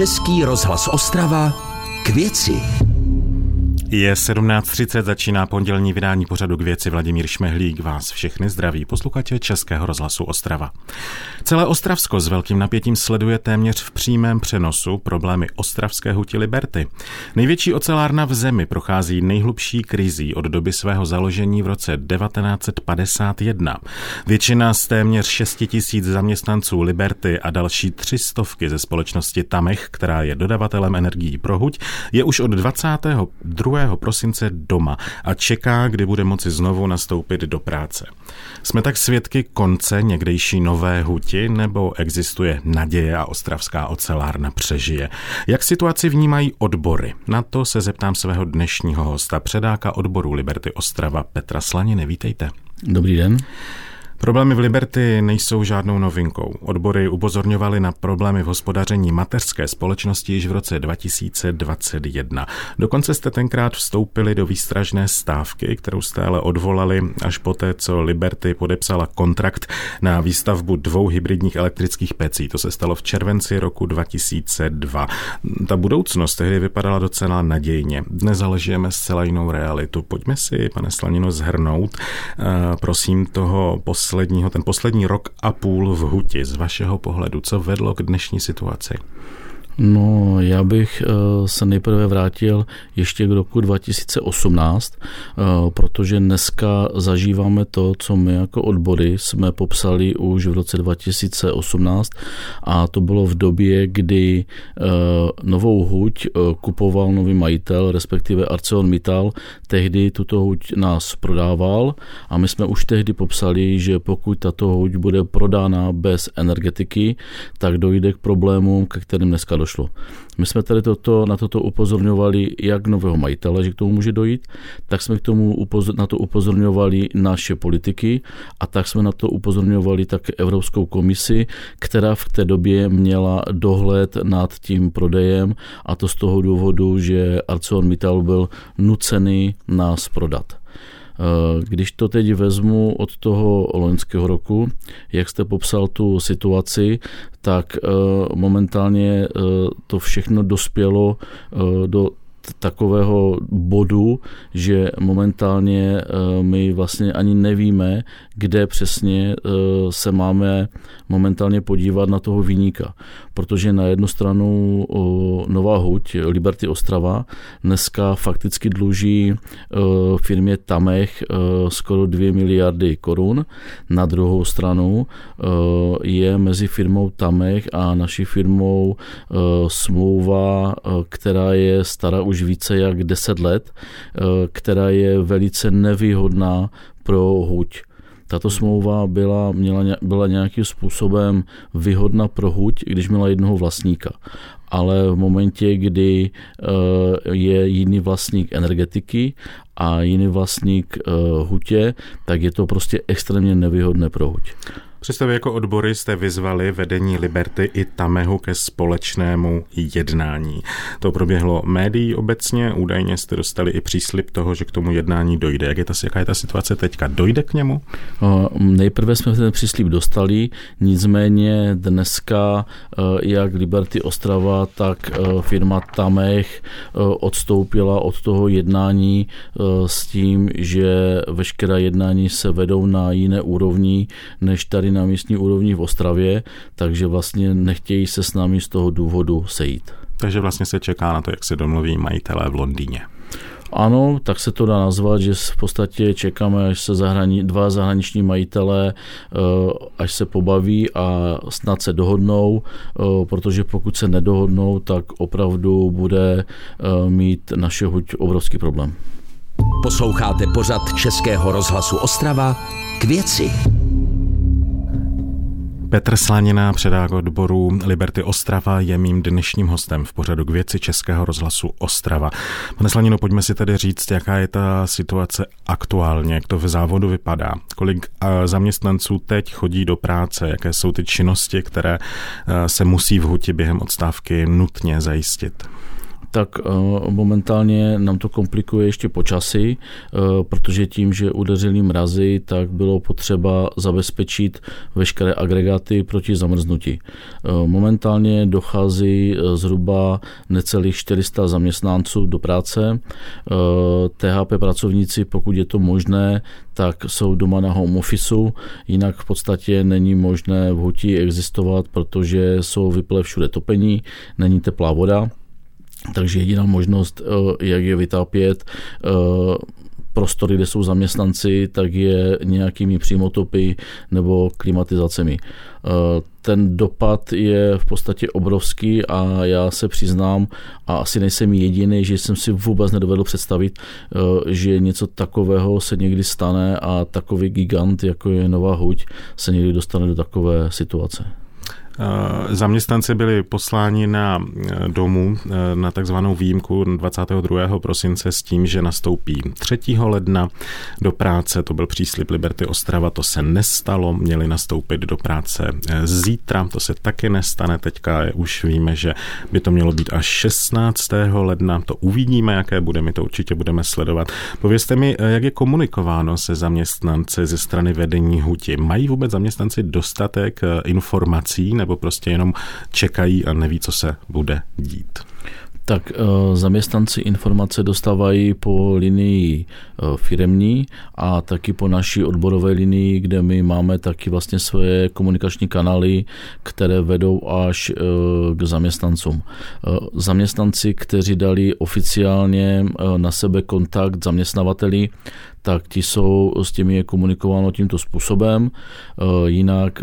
Český rozhlas Ostrava k věci. Je 17.30, začíná pondělní vydání pořadu k věci Vladimír Šmehlík. Vás všechny zdraví posluchače Českého rozhlasu Ostrava. Celé Ostravsko s velkým napětím sleduje téměř v přímém přenosu problémy ostravské huti Liberty. Největší ocelárna v zemi prochází nejhlubší krizí od doby svého založení v roce 1951. Většina z téměř 6 tisíc zaměstnanců Liberty a další tři stovky ze společnosti Tamech, která je dodavatelem energií pro huť, je už od 22 prosince doma a čeká, kdy bude moci znovu nastoupit do práce. Jsme tak svědky konce někdejší nové huti nebo existuje naděje a ostravská ocelárna přežije? Jak situaci vnímají odbory? Na to se zeptám svého dnešního hosta, předáka odboru Liberty Ostrava Petra Slaniny. Vítejte. Dobrý den. Problémy v Liberty nejsou žádnou novinkou. Odbory upozorňovaly na problémy v hospodaření mateřské společnosti již v roce 2021. Dokonce jste tenkrát vstoupili do výstražné stávky, kterou jste ale odvolali až poté, co Liberty podepsala kontrakt na výstavbu dvou hybridních elektrických pecí. To se stalo v červenci roku 2002. Ta budoucnost tehdy vypadala docela nadějně. Dnes zaležíme zcela jinou realitu. Pojďme si, pane Slanino, zhrnout, uh, prosím, toho posledního posledního, ten poslední rok a půl v Huti z vašeho pohledu? Co vedlo k dnešní situaci? No, já bych eh, se nejprve vrátil ještě k roku 2018, eh, protože dneska zažíváme to, co my jako odbory jsme popsali už v roce 2018 a to bylo v době, kdy eh, novou huť kupoval nový majitel, respektive ArcelorMittal, tehdy tuto huť nás prodával a my jsme už tehdy popsali, že pokud tato huť bude prodána bez energetiky, tak dojde k problémům, ke kterým dneska došlo. My jsme tady toto, na toto upozorňovali jak nového majitele, že k tomu může dojít, tak jsme k tomu upozor, na to upozorňovali naše politiky a tak jsme na to upozorňovali také Evropskou komisi, která v té době měla dohled nad tím prodejem a to z toho důvodu, že ArcelorMittal byl nucený nás prodat. Eh, když to teď vezmu od toho loňského roku, jak jste popsal tu situaci, tak eh, momentálně eh, to všechno dospělo do takového bodu, že momentálně my vlastně ani nevíme, kde přesně se máme momentálně podívat na toho výníka. Protože na jednu stranu Nová Huť, Liberty Ostrava, dneska fakticky dluží firmě Tamech skoro 2 miliardy korun. Na druhou stranu je mezi firmou Tamech a naší firmou smlouva, která je stará už více jak 10 let, která je velice nevýhodná pro huť. Tato smlouva byla, měla, byla nějakým způsobem vyhodna pro huť, když měla jednoho vlastníka. Ale v momentě, kdy eh, je jiný vlastník energetiky a jiný vlastník eh, hutě, tak je to prostě extrémně nevýhodné pro huť. Představě jako odbory jste vyzvali vedení Liberty i Tamehu ke společnému jednání. To proběhlo médií obecně, údajně jste dostali i příslip toho, že k tomu jednání dojde. Jak je ta, jaká je ta situace teďka? Dojde k němu? Nejprve jsme ten příslip dostali, nicméně dneska jak Liberty Ostrava, tak firma Tamech odstoupila od toho jednání s tím, že veškerá jednání se vedou na jiné úrovni, než tady na místní úrovni v Ostravě, takže vlastně nechtějí se s námi z toho důvodu sejít. Takže vlastně se čeká na to, jak se domluví majitelé v Londýně. Ano, tak se to dá nazvat, že v podstatě čekáme, až se zahrani, dva zahraniční majitelé, eh, až se pobaví a snad se dohodnou, eh, protože pokud se nedohodnou, tak opravdu bude eh, mít naše huť obrovský problém. Posloucháte pořad Českého rozhlasu Ostrava k věci. Petr Slanina, předák odboru Liberty Ostrava, je mým dnešním hostem v pořadu k věci Českého rozhlasu Ostrava. Pane Slanino, pojďme si tedy říct, jaká je ta situace aktuálně, jak to v závodu vypadá, kolik zaměstnanců teď chodí do práce, jaké jsou ty činnosti, které se musí v huti během odstávky nutně zajistit. Tak momentálně nám to komplikuje ještě počasí, protože tím, že udeřili mrazy, tak bylo potřeba zabezpečit veškeré agregáty proti zamrznutí. Momentálně dochází zhruba necelých 400 zaměstnanců do práce. THP pracovníci, pokud je to možné, tak jsou doma na home officeu, jinak v podstatě není možné v hutí existovat, protože jsou vyple všude topení, není teplá voda, takže jediná možnost, eh, jak je vytápět, eh, prostory, kde jsou zaměstnanci, tak je nějakými přímotopy nebo klimatizacemi. Eh, ten dopad je v podstatě obrovský a já se přiznám, a asi nejsem jediný, že jsem si vůbec nedovedl představit, že něco takového se někdy stane a takový gigant, jako je Nová Huť, se někdy dostane do takové situace. Eh, zaměstnanci byli posláni na eh, domů eh, na takzvanou výjimku 22. prosince s tím, že nastoupí 3. ledna do práce. To byl příslip Liberty Ostrava, to se nestalo. Měli nastoupit do práce zítra, to se taky nestane. Teďka už víme, že by to mělo být až 16. ledna. To uvidíme, jaké bude, my to určitě budeme sledovat. Povězte mi, jak je komunikováno se zaměstnanci ze strany vedení Huti. Mají vůbec zaměstnanci dostatek informací nebo prostě jenom čekají a neví, co se bude dít? Tak eh, zaměstnanci informace dostávají po linii eh, firemní a taky po naší odborové linii, kde my máme taky vlastně své komunikační kanály, které vedou až eh, k zaměstnancům. Zaměstnanci, kteří dali oficiálně na sebe kontakt zaměstnavateli, tak ti jsou, s těmi je komunikováno tímto způsobem. Jinak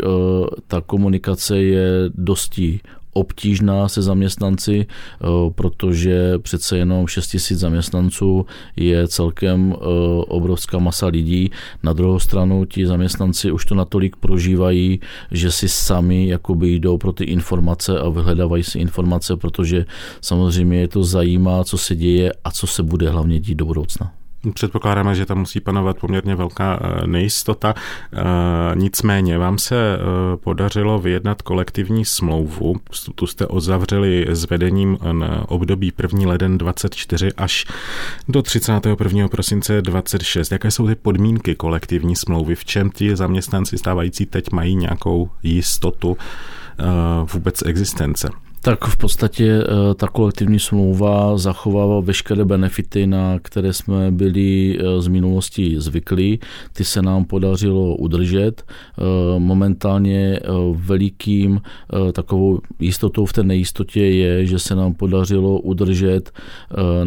ta komunikace je dosti obtížná se zaměstnanci, eh, protože přece jenom 6 tisíc zaměstnanců je celkem eh, obrovská masa lidí. Na druhou stranu ti zaměstnanci už to natolik prožívají, že si sami jakoby jdou pro ty informace a vyhledávají si informace, protože samozřejmě je to zajímá, co se děje a co se bude hlavně dít do budoucna. Předpokládáme, že tam musí panovat poměrně velká eh, nejistota. Eh, nicméně vám se eh, podařilo vyjednat kolektivní smlouvu. Tu jste ozavřeli s vedením na období 1. leden 24 až do 31. prosince 26. Jaké jsou ty podmínky kolektivní smlouvy? V čem ti zaměstnanci stávající teď mají nějakou jistotu vůbec existence? Tak v podstatě eh, ta kolektivní smlouva zachovává veškeré benefity, na které jsme byli eh, z minulosti zvyklí. Ty se nám podařilo udržet. Eh, momentálně velikým takovou jistotou v té nejistotě je, že se nám podařilo udržet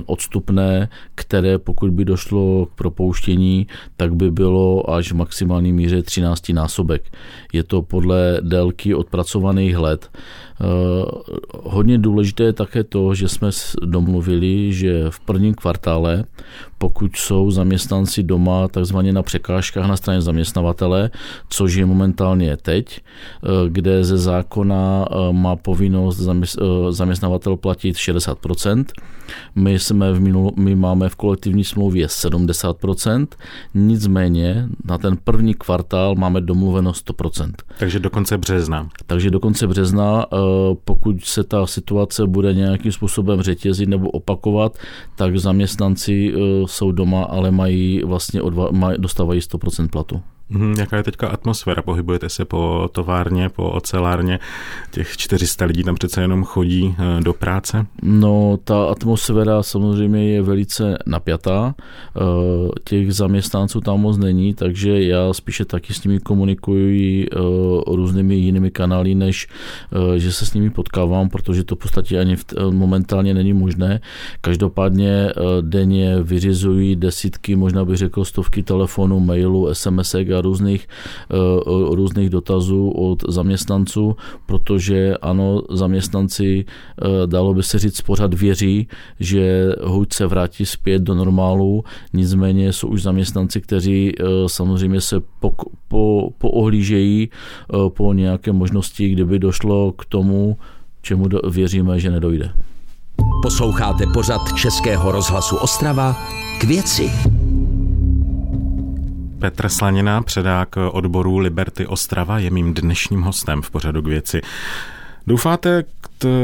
odstupné, které pokud by došlo k propouštění, tak by bylo až v maximální míře 13 násobek. Je to podle délky odpracovaných let. Hodně důležité je také to, že jsme domluvili, že v prvním kvartále, pokud jsou zaměstnanci doma takzvaně na překážkách na straně zaměstnavatele, což je momentálně teď, eh, kde ze zákona eh, má povinnost eh, zaměstnavatel platit 60%. My, jsme v minul, my máme v kolektivní smlouvě 70%, nicméně na ten první kvartál máme domluveno 100%. Takže do konce března. Takže do konce března, pokud se ta situace bude nějakým způsobem řetězit nebo opakovat, tak zaměstnanci jsou doma, ale mají vlastně odva, mají, dostávají 100% platu. Hmm, jaká je teďka atmosféra? Pohybujete se po továrně, po ocelárně? Těch 400 lidí tam přece jenom chodí eh, do práce? No, ta atmosféra samozřejmě je velice napjatá. Eh, těch zaměstnanců tam moc není, takže já spíše taky s nimi komunikuji eh, různými jinými kanály, než že se s nimi potkávám, protože to v podstatě ani momentálně není možné. Každopádně denně vyřizují desítky, možná bych řekl stovky telefonů, mailů, SMS a různých, eh, různých dotazů od zaměstnanců, protože ano, zaměstnanci, eh, dalo by se říct, pořád věří, že huť se vrátí zpět do normálu, nicméně jsou už zaměstnanci, kteří eh, samozřejmě se po, po, poohlížejí po nějaké možnosti, kdyby došlo k tomu, čemu do, věříme, že nedojde. Posloucháte pořad Českého rozhlasu Ostrava k věci. Petr Slanina, předák odboru Liberty Ostrava, je mým dnešním hostem v pořadu k věci. Doufáte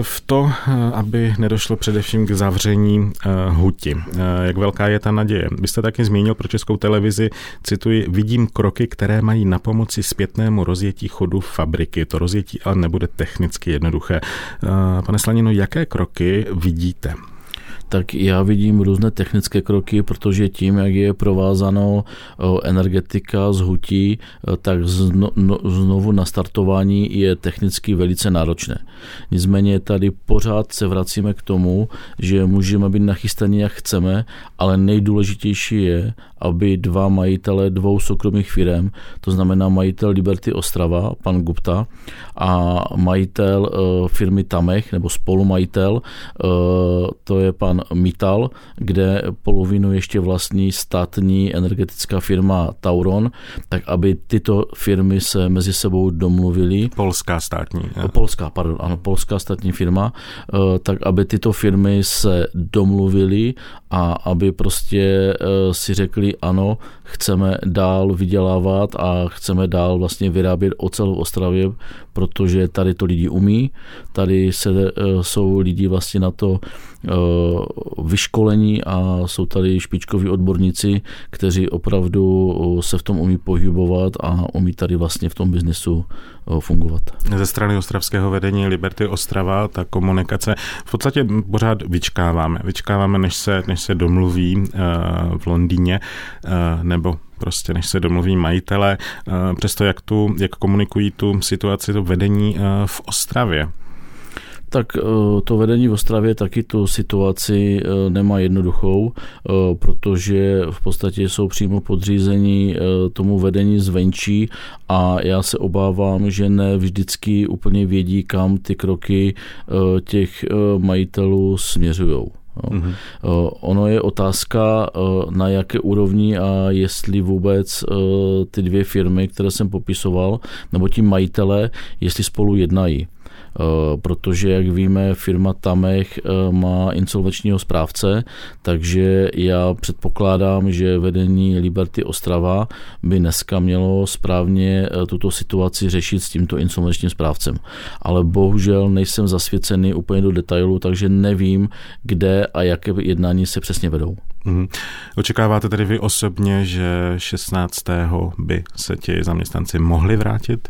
v to, aby nedošlo především k zavření eh, huti? Eh, jak velká je ta naděje? Vy jste taky zmínil pro českou televizi, cituji, vidím kroky, které mají na pomoci zpětnému rozjetí chodu fabriky. To rozjetí ale nebude technicky jednoduché. Eh, pane Slanino, jaké kroky vidíte? Tak já vidím různé technické kroky, protože tím, jak je provázáno energetika z hutí, tak zno, no, znovu nastartování je technicky velice náročné. Nicméně tady pořád se vracíme k tomu, že můžeme být nachystaní, jak chceme, ale nejdůležitější je, aby dva majitele dvou soukromých firm, to znamená majitel Liberty Ostrava, pan Gupta, a majitel firmy Tamech, nebo spolumajitel, to je pan Mital, kde polovinu ještě vlastní státní energetická firma Tauron, tak aby tyto firmy se mezi sebou domluvily. Polská státní. Je. Polská, pardon, ano, polská státní firma, eh, tak aby tyto firmy se domluvily a aby prostě eh, si řekli ano, chceme dál vydělávat a chceme dál vlastně vyrábět ocel v Ostravě, protože tady to lidi umí, tady se, eh, jsou lidi vlastně na to eh, vyškolení a jsou tady špičkoví odborníci, kteří opravdu se v tom umí pohybovat a umí tady vlastně v tom biznesu fungovat. Ze strany ostravského vedení Liberty Ostrava ta komunikace v podstatě pořád vyčkáváme. Vyčkáváme, než se, než se domluví v Londýně nebo prostě než se domluví majitele, eh, přesto jak, tu, jak komunikují tu situaci, to vedení eh, v Ostravě. Tak eh, to vedení v Ostravě taky tu situaci nemá jednoduchou, protože v podstatě jsou přímo podřízení tomu vedení zvenčí a já se obávám, že ne vždycky úplně vědí, kam ty kroky těch majitelů směřují. Mm-hmm. Ono je otázka, eh, na jaké úrovni a jestli vůbec eh, ty dvě firmy, které jsem popisoval, nebo ti majitele, jestli spolu jednají. Eh, protože, jak víme, firma Tamech eh, má insolvenčního správce, takže já předpokládám, že vedení Liberty Ostrava by dneska mělo správně eh, tuto situaci řešit s tímto insolvenčním správcem. Ale bohužel nejsem zasvěcený úplně do detailu, takže nevím, kde a jaké jednání se přesně vedou. Mm. Očekáváte tedy vy osobně, že 16. by se ti zaměstnanci mohli vrátit?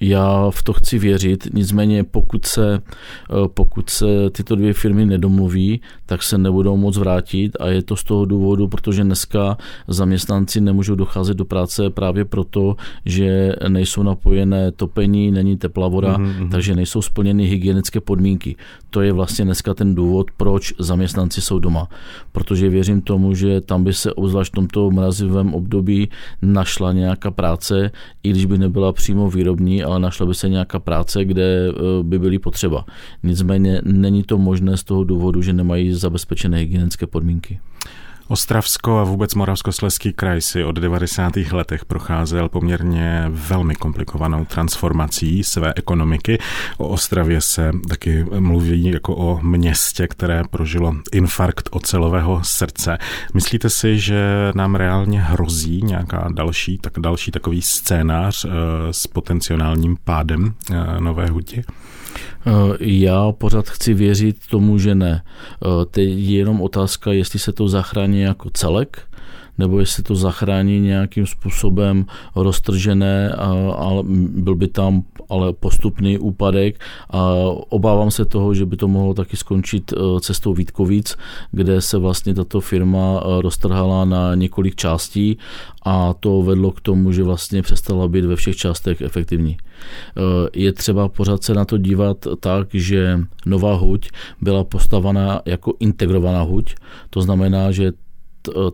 Já v to chci věřit, nicméně pokud se, eh, pokud se tyto dvě firmy nedomluví, tak se nebudou moc vrátit a je to z toho důvodu, protože dneska zaměstnanci nemůžou docházet do práce právě proto, že nejsou napojené topení, není teplá voda, mm-hmm. takže nejsou splněny hygienické podmínky. To je vlastně dneska ten důvod, proč zaměstnanci jsou doma. Protože věřím tomu, že tam by se obzvlášť v tomto mrazivém období našla nějaká práce, i když by nebyla přímo výrobní, ale našla by se nějaká práce, kde eh, by byly potřeba. Nicméně není to možné z toho důvodu, že nemají zabezpečené hygienické podmínky. Ostravsko a vůbec Moravskoslezský kraj si od 90. letech procházel poměrně velmi komplikovanou transformací své ekonomiky. O Ostravě se taky mluví jako o městě, které prožilo infarkt ocelového srdce. Myslíte si, že nám reálně hrozí nějaká další, tak další takový scénář e, s potenciálním pádem e, Nové huti? Eh, já pořád chci věřit tomu, že ne. Eh, teď je jenom otázka, jestli se to zachrání jako celek, nebo jestli to zachrání nějakým způsobem roztržené, ale byl by tam ale postupný úpadek a obávám se toho, že by to mohlo taky skončit e, cestou Vítkovic, kde se vlastně tato firma e, roztrhala na několik částí a to vedlo k tomu, že vlastně přestala být ve všech částech efektivní. E, je třeba pořád se na to dívat tak, že nová huť byla postavená jako integrovaná huť, to znamená, že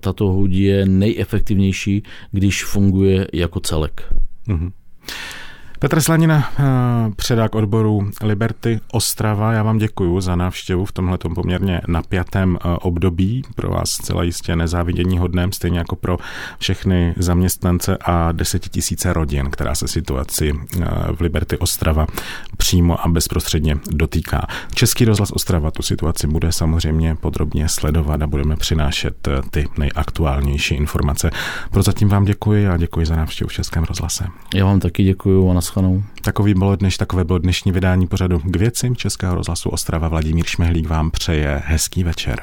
tato huť je nejefektivnější, když funguje jako celek. Mm-hmm. Petr Slanina, eh, předák odboru Liberty Ostrava, já vám děkuji za návštěvu v tomhle poměrně napjatém eh, období. Pro vás celá jistě nezávidění hodném, stejně jako pro všechny zaměstnance a desetitisíce rodin, která se situaci eh, v Liberty Ostrava přímo a bezprostředně dotýká. Český rozhlas Ostrava tu situaci bude samozřejmě podrobně sledovat a budeme přinášet ty nejaktuálnější informace. Prozatím vám děkuji a děkuji za návštěvu v Českém rozhlase. Já vám taky děkuji a naschanou. Takový bylo dneš, takové bylo dnešní vydání pořadu k věcím Českého rozhlasu Ostrava. Vladimír Šmehlík vám přeje hezký večer.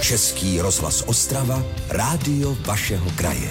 Český rozhlas Ostrava, rádio vašeho kraje.